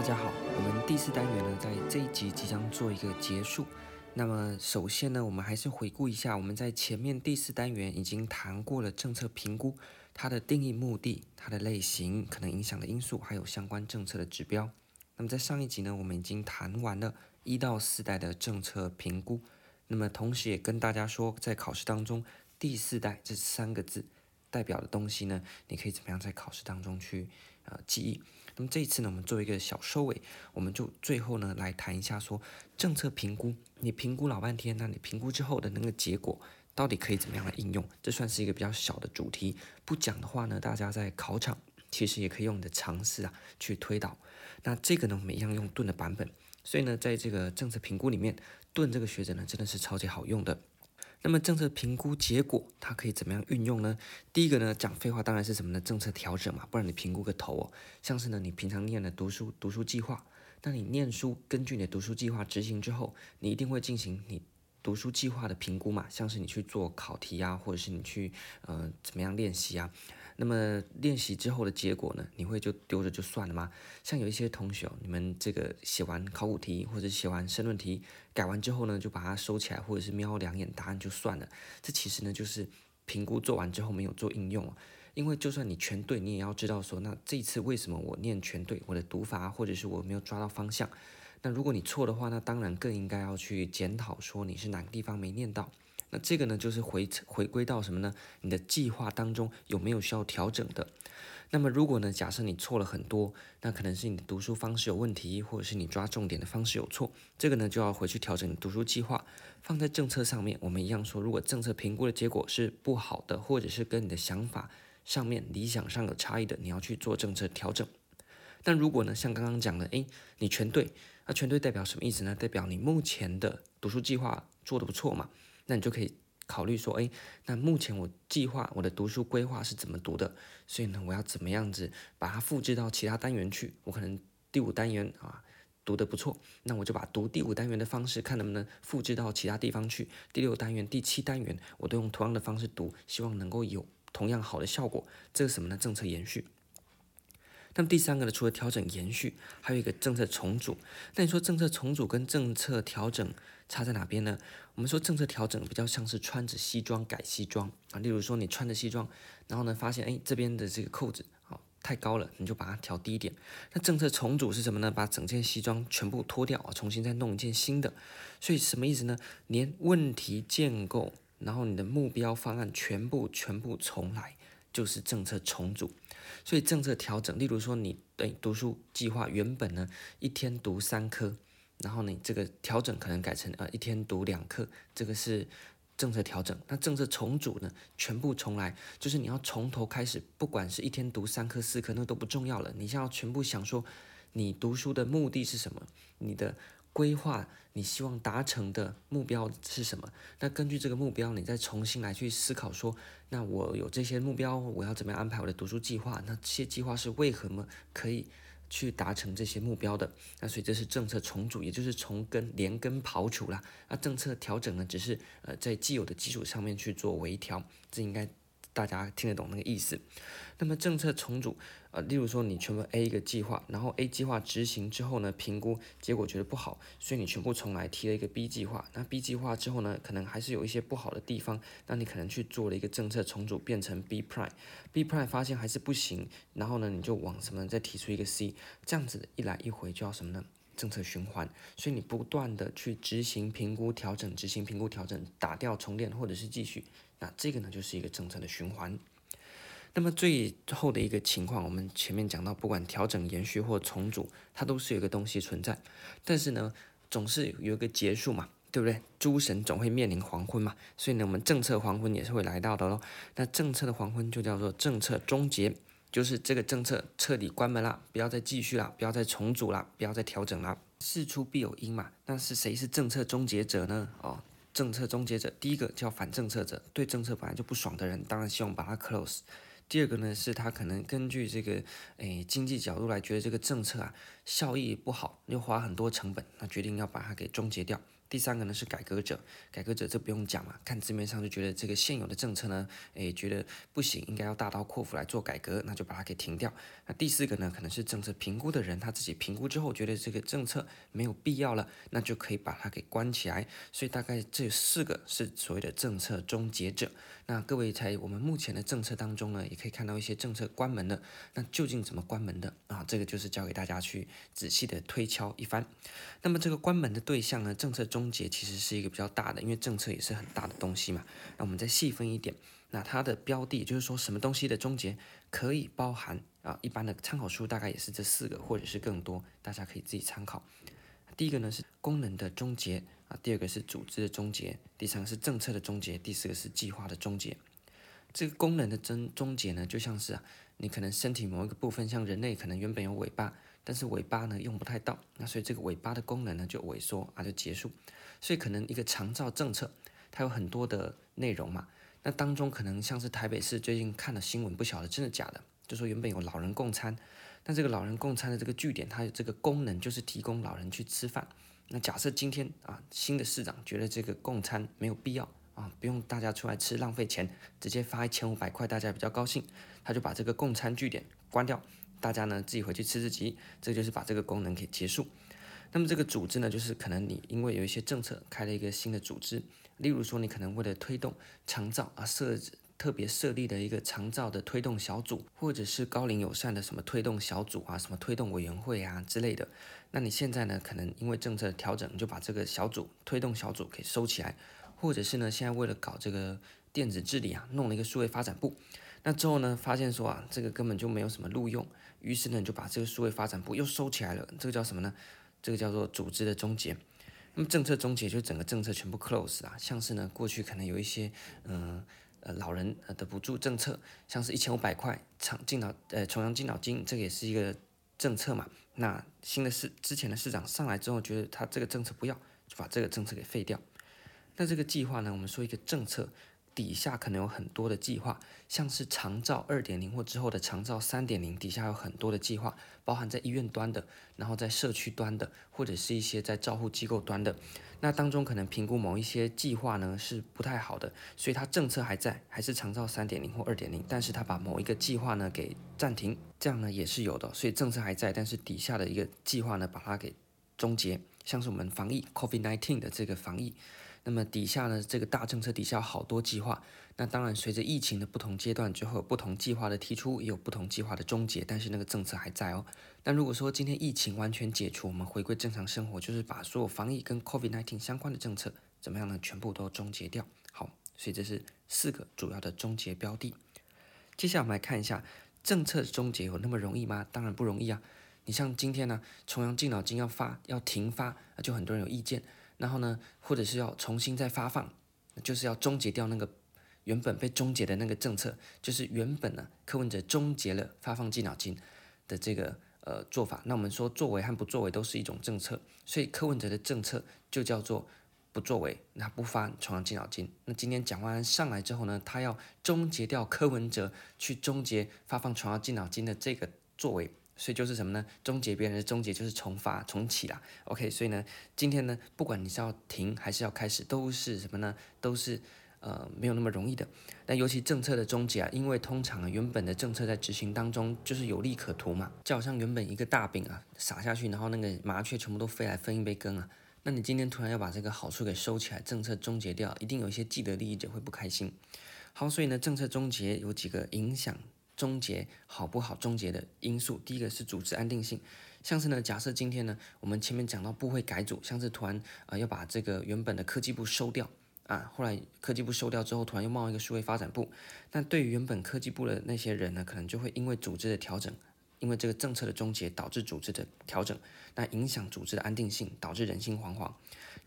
大家好，我们第四单元呢，在这一集即将做一个结束。那么首先呢，我们还是回顾一下我们在前面第四单元已经谈过了政策评估，它的定义目的、它的类型、可能影响的因素，还有相关政策的指标。那么在上一集呢，我们已经谈完了一到四代的政策评估。那么同时也跟大家说，在考试当中，第四代这三个字代表的东西呢，你可以怎么样在考试当中去呃记忆？那么这一次呢，我们做一个小收尾，我们就最后呢来谈一下说政策评估，你评估老半天，那你评估之后的那个结果到底可以怎么样来应用？这算是一个比较小的主题，不讲的话呢，大家在考场其实也可以用你的常识啊去推导。那这个呢，我们一样用盾的版本，所以呢，在这个政策评估里面，盾这个学者呢真的是超级好用的。那么政策评估结果，它可以怎么样运用呢？第一个呢，讲废话当然是什么呢？政策调整嘛，不然你评估个头哦。像是呢，你平常念的读书读书计划，那你念书根据你的读书计划执行之后，你一定会进行你读书计划的评估嘛，像是你去做考题呀，或者是你去呃怎么样练习啊。那么练习之后的结果呢？你会就丢着就算了吗？像有一些同学，你们这个写完考古题或者写完申论题，改完之后呢，就把它收起来，或者是瞄两眼答案就算了。这其实呢，就是评估做完之后没有做应用。因为就算你全对，你也要知道说，那这一次为什么我念全对？我的读法或者是我没有抓到方向。那如果你错的话，那当然更应该要去检讨，说你是哪个地方没念到。那这个呢，就是回回归到什么呢？你的计划当中有没有需要调整的？那么如果呢，假设你错了很多，那可能是你的读书方式有问题，或者是你抓重点的方式有错。这个呢，就要回去调整你读书计划，放在政策上面。我们一样说，如果政策评估的结果是不好的，或者是跟你的想法上面理想上有差异的，你要去做政策调整。但如果呢，像刚刚讲的，诶，你全对，那全对代表什么意思呢？代表你目前的读书计划做得不错嘛。那你就可以考虑说，诶，那目前我计划我的读书规划是怎么读的？所以呢，我要怎么样子把它复制到其他单元去？我可能第五单元啊读得不错，那我就把读第五单元的方式看能不能复制到其他地方去。第六单元、第七单元，我都用同样的方式读，希望能够有同样好的效果。这是什么呢？政策延续。那么第三个呢，除了调整延续，还有一个政策重组。那你说政策重组跟政策调整差在哪边呢？我们说政策调整比较像是穿着西装改西装啊，例如说你穿着西装，然后呢发现哎这边的这个扣子啊太高了，你就把它调低一点。那政策重组是什么呢？把整件西装全部脱掉啊，重新再弄一件新的。所以什么意思呢？连问题建构，然后你的目标方案全部全部重来，就是政策重组。所以政策调整，例如说你对读书计划原本呢一天读三科。然后你这个调整可能改成呃一天读两课，这个是政策调整。那政策重组呢，全部重来，就是你要从头开始，不管是一天读三科四科，那都不重要了。你现在要全部想说，你读书的目的是什么？你的规划，你希望达成的目标是什么？那根据这个目标，你再重新来去思考说，那我有这些目标，我要怎么样安排我的读书计划？那这些计划是为何么可以？去达成这些目标的，那所以这是政策重组，也就是从根连根刨除啦。那政策调整呢，只是呃在既有的基础上面去做微调，这应该。大家听得懂那个意思？那么政策重组，呃，例如说你全部 A 一个计划，然后 A 计划执行之后呢，评估结果觉得不好，所以你全部重来提了一个 B 计划。那 B 计划之后呢，可能还是有一些不好的地方，那你可能去做了一个政策重组，变成 B prime。B prime 发现还是不行，然后呢，你就往什么再提出一个 C，这样子一来一回就要什么呢？政策循环。所以你不断的去执行评估调整，执行评估调整，打掉重练或者是继续。那这个呢，就是一个政策的循环。那么最后的一个情况，我们前面讲到，不管调整、延续或重组，它都是有一个东西存在。但是呢，总是有一个结束嘛，对不对？诸神总会面临黄昏嘛，所以呢，我们政策黄昏也是会来到的喽。那政策的黄昏就叫做政策终结，就是这个政策彻底关门了，不要再继续了，不要再重组了，不要再调整了。事出必有因嘛，那是谁是政策终结者呢？哦。政策终结者，第一个叫反政策者，对政策本来就不爽的人，当然希望把它 close。第二个呢，是他可能根据这个诶经济角度来觉得这个政策啊效益不好，又花很多成本，那决定要把它给终结掉。第三个呢是改革者，改革者这不用讲嘛，看字面上就觉得这个现有的政策呢，诶，觉得不行，应该要大刀阔斧来做改革，那就把它给停掉。那第四个呢，可能是政策评估的人，他自己评估之后觉得这个政策没有必要了，那就可以把它给关起来。所以大概这四个是所谓的政策终结者。那各位在我们目前的政策当中呢，也可以看到一些政策关门的，那究竟怎么关门的啊？这个就是交给大家去仔细的推敲一番。那么这个关门的对象呢，政策终终结其实是一个比较大的，因为政策也是很大的东西嘛。那我们再细分一点，那它的标的就是说什么东西的终结可以包含啊？一般的参考书大概也是这四个，或者是更多，大家可以自己参考。第一个呢是功能的终结啊，第二个是组织的终结，第三个是政策的终结，第四个是计划的终结。这个功能的终终结呢，就像是啊，你可能身体某一个部分，像人类可能原本有尾巴。但是尾巴呢用不太到，那所以这个尾巴的功能呢就萎缩啊，就结束。所以可能一个长照政策，它有很多的内容嘛。那当中可能像是台北市最近看了新闻，不晓得真的假的，就说原本有老人共餐，但这个老人共餐的这个据点，它有这个功能就是提供老人去吃饭。那假设今天啊新的市长觉得这个共餐没有必要啊，不用大家出来吃浪费钱，直接发一千五百块，大家比较高兴，他就把这个共餐据点关掉。大家呢自己回去吃自己，这就是把这个功能给结束。那么这个组织呢，就是可能你因为有一些政策开了一个新的组织，例如说你可能为了推动长照啊设特别设立的一个长照的推动小组，或者是高龄友善的什么推动小组啊，什么推动委员会啊之类的。那你现在呢，可能因为政策调整，就把这个小组推动小组给收起来，或者是呢现在为了搞这个电子治理啊，弄了一个数位发展部。那之后呢，发现说啊，这个根本就没有什么录用，于是呢就把这个数位发展部又收起来了。这个叫什么呢？这个叫做组织的终结。那么政策终结就整个政策全部 close 啊，像是呢过去可能有一些嗯呃老人呃的补助政策，像是一千五百块长敬老呃重阳敬老金，这个也是一个政策嘛。那新的市之前的市长上来之后，觉得他这个政策不要，就把这个政策给废掉。那这个计划呢，我们说一个政策。底下可能有很多的计划，像是长照二点零或之后的长照三点零，底下有很多的计划，包含在医院端的，然后在社区端的，或者是一些在照护机构端的。那当中可能评估某一些计划呢是不太好的，所以它政策还在，还是长照三点零或二点零，但是它把某一个计划呢给暂停，这样呢也是有的。所以政策还在，但是底下的一个计划呢把它给终结，像是我们防疫 COVID-19 的这个防疫。那么底下呢，这个大政策底下好多计划。那当然，随着疫情的不同阶段，就会有不同计划的提出，也有不同计划的终结。但是那个政策还在哦。但如果说今天疫情完全解除，我们回归正常生活，就是把所有防疫跟 COVID-19 相关的政策怎么样呢？全部都终结掉。好，所以这是四个主要的终结标的。接下来我们来看一下政策终结有那么容易吗？当然不容易啊。你像今天呢，重阳敬老金要发要停发，就很多人有意见。然后呢，或者是要重新再发放，就是要终结掉那个原本被终结的那个政策，就是原本呢，柯文哲终结了发放敬老金的这个呃做法。那我们说作为和不作为都是一种政策，所以柯文哲的政策就叫做不作为，那不发重阳敬老金。那今天蒋万安上来之后呢，他要终结掉柯文哲去终结发放重阳敬老金的这个作为。所以就是什么呢？终结别人的终结就是重发重启啦。OK，所以呢，今天呢，不管你是要停还是要开始，都是什么呢？都是呃没有那么容易的。但尤其政策的终结啊，因为通常啊原本的政策在执行当中就是有利可图嘛，就好像原本一个大饼啊撒下去，然后那个麻雀全部都飞来分一杯羹啊。那你今天突然要把这个好处给收起来，政策终结掉，一定有一些既得利益者会不开心。好，所以呢，政策终结有几个影响。终结好不好？终结的因素，第一个是组织安定性，像是呢，假设今天呢，我们前面讲到部会改组，像是突然啊、要把这个原本的科技部收掉啊，后来科技部收掉之后，突然又冒一个数位发展部，那对于原本科技部的那些人呢，可能就会因为组织的调整，因为这个政策的终结导致组织的调整，那影响组织的安定性，导致人心惶惶。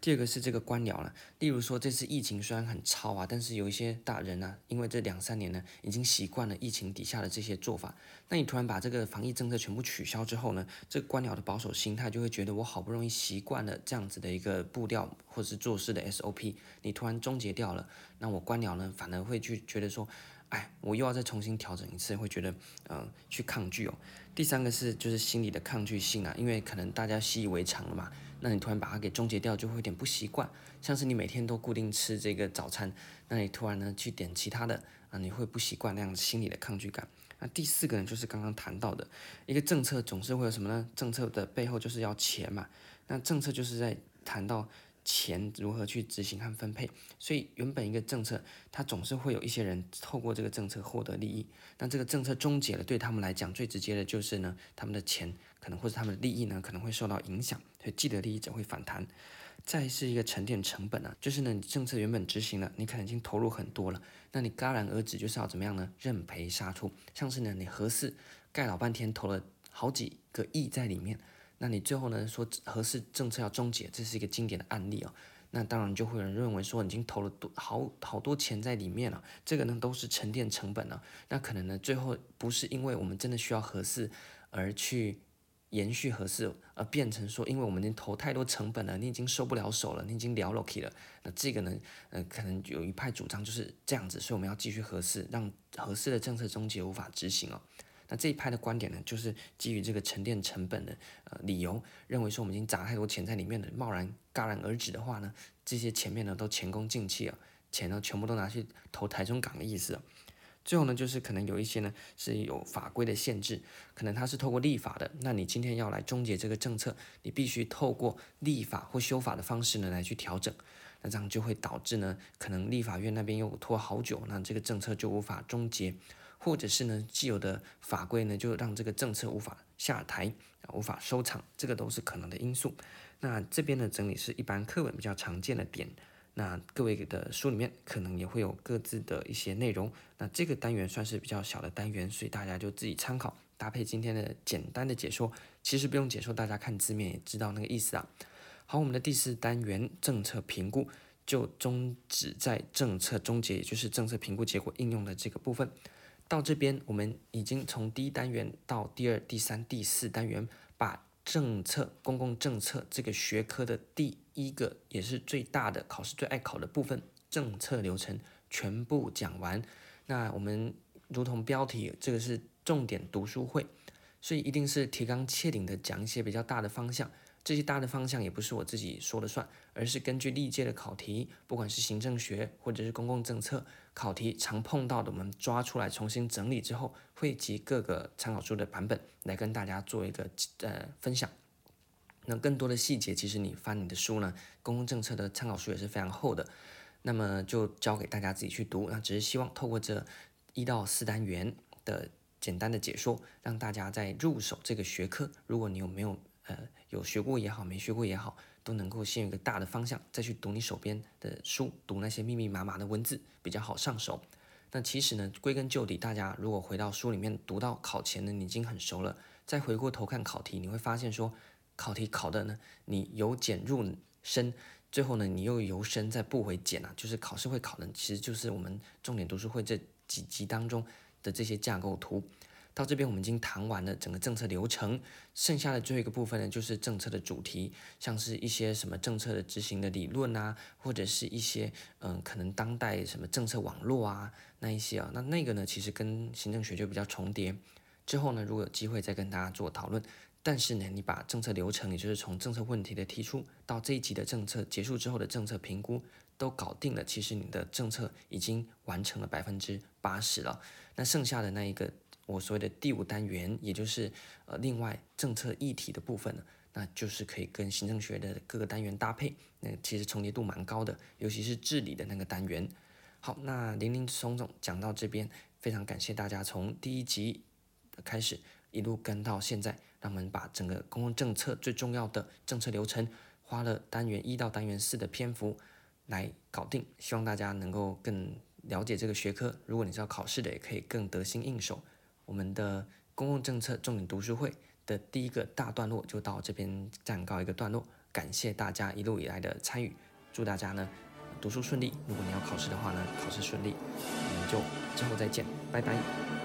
第二个是这个官僚了，例如说这次疫情虽然很超啊，但是有一些大人呢、因为这两三年呢已经习惯了疫情底下的这些做法，那你突然把这个防疫政策全部取消之后呢，这官僚的保守心态就会觉得我好不容易习惯了这样子的一个步调或者是做事的 SOP，你突然终结掉了，那我官僚呢反而会去觉得说，哎，我又要再重新调整一次，会觉得嗯、去抗拒哦。第三个是就是心理的抗拒性啊，因为可能大家习以为常了嘛。那你突然把它给终结掉，就会有点不习惯。像是你每天都固定吃这个早餐，那你突然呢去点其他的啊，你会不习惯那样心理的抗拒感。那第四个呢，就是刚刚谈到的一个政策，总是会有什么呢？政策的背后就是要钱嘛。那政策就是在谈到。钱如何去执行和分配？所以原本一个政策，它总是会有一些人透过这个政策获得利益。那这个政策终结了，对他们来讲最直接的就是呢，他们的钱可能或者他们的利益呢可能会受到影响，所以既得利益者会反弹。再是一个沉淀成本啊，就是呢，你政策原本执行了，你可能已经投入很多了，那你戛然而止就是要怎么样呢？认赔杀出。像是呢，你合适盖老半天投了好几个亿在里面。那你最后呢说合适政策要终结，这是一个经典的案例哦。那当然就会有人认为说，已经投了多好好多钱在里面了，这个呢都是沉淀成本了。那可能呢最后不是因为我们真的需要合适而去延续合适，而变成说因为我们已经投太多成本了，你已经收不了手了，你已经了了 k 了。那这个呢呃可能有一派主张就是这样子，所以我们要继续合适，让合适的政策终结无法执行哦。那这一派的观点呢，就是基于这个沉淀成本的呃理由，认为说我们已经砸太多钱在里面了，贸然戛然而止的话呢，这些前面呢都前功尽弃了，钱呢全部都拿去投台中港的意思。最后呢，就是可能有一些呢是有法规的限制，可能它是透过立法的，那你今天要来终结这个政策，你必须透过立法或修法的方式呢来去调整，那这样就会导致呢，可能立法院那边又拖好久，那这个政策就无法终结。或者是呢，既有的法规呢，就让这个政策无法下台，无法收场，这个都是可能的因素。那这边的整理是一般课本比较常见的点，那各位的书里面可能也会有各自的一些内容。那这个单元算是比较小的单元，所以大家就自己参考，搭配今天的简单的解说，其实不用解说，大家看字面也知道那个意思啊。好，我们的第四单元政策评估就终止在政策终结，也就是政策评估结果应用的这个部分。到这边，我们已经从第一单元到第二、第三、第四单元，把政策、公共政策这个学科的第一个也是最大的考试最爱考的部分——政策流程全部讲完。那我们如同标题，这个是重点读书会，所以一定是提纲挈领的讲一些比较大的方向。这些大的方向也不是我自己说了算，而是根据历届的考题，不管是行政学或者是公共政策考题常碰到的，我们抓出来重新整理之后，汇集各个参考书的版本来跟大家做一个呃分享。那更多的细节，其实你翻你的书呢，公共政策的参考书也是非常厚的，那么就交给大家自己去读。那只是希望透过这一到四单元的简单的解说，让大家在入手这个学科，如果你有没有呃。有学过也好，没学过也好，都能够先有一个大的方向，再去读你手边的书，读那些密密麻麻的文字比较好上手。那其实呢，归根究底，大家如果回到书里面读到考前呢，你已经很熟了，再回过头看考题，你会发现说，考题考的呢，你由简入深，最后呢，你又由深再不回简啊，就是考试会考的，其实就是我们重点读书会这几集当中的这些架构图。到这边我们已经谈完了整个政策流程，剩下的最后一个部分呢，就是政策的主题，像是一些什么政策的执行的理论啊，或者是一些嗯，可能当代什么政策网络啊，那一些啊，那那个呢，其实跟行政学就比较重叠。之后呢，如果有机会再跟大家做讨论。但是呢，你把政策流程，也就是从政策问题的提出到这一集的政策结束之后的政策评估都搞定了，其实你的政策已经完成了百分之八十了。那剩下的那一个。我所谓的第五单元，也就是呃另外政策议题的部分呢，那就是可以跟行政学的各个单元搭配，那其实重叠度蛮高的，尤其是治理的那个单元。好，那林林总总讲到这边，非常感谢大家从第一集开始一路跟到现在，让我们把整个公共政策最重要的政策流程，花了单元一到单元四的篇幅来搞定，希望大家能够更了解这个学科。如果你是要考试的，也可以更得心应手。我们的公共政策重点读书会的第一个大段落就到这边暂告一个段落，感谢大家一路以来的参与，祝大家呢读书顺利。如果你要考试的话呢，考试顺利，我们就之后再见，拜拜。